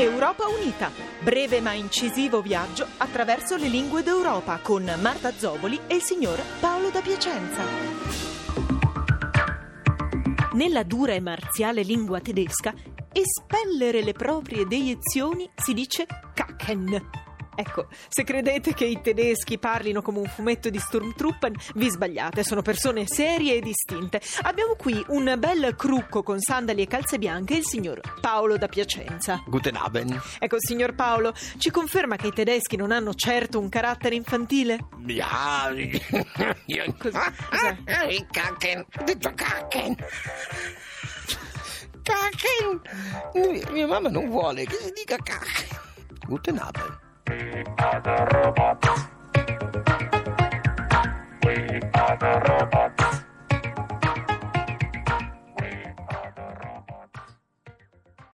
Europa Unita, breve ma incisivo viaggio attraverso le lingue d'Europa con Marta Zoboli e il signor Paolo da Piacenza. Nella dura e marziale lingua tedesca, espellere le proprie deiezioni si dice kacken. Ecco, se credete che i tedeschi parlino come un fumetto di Sturmtruppen, vi sbagliate, sono persone serie e distinte. Abbiamo qui un bel crucco con sandali e calze bianche, il signor Paolo da Piacenza. Guten Abend. Ecco, signor Paolo, ci conferma che i tedeschi non hanno certo un carattere infantile? Ja, io... Cos- cos'è? Ho detto Kacken. Kacken. Mia mamma non vuole che si dica Kacken. Guten Abend. We are the robots. We are the robots.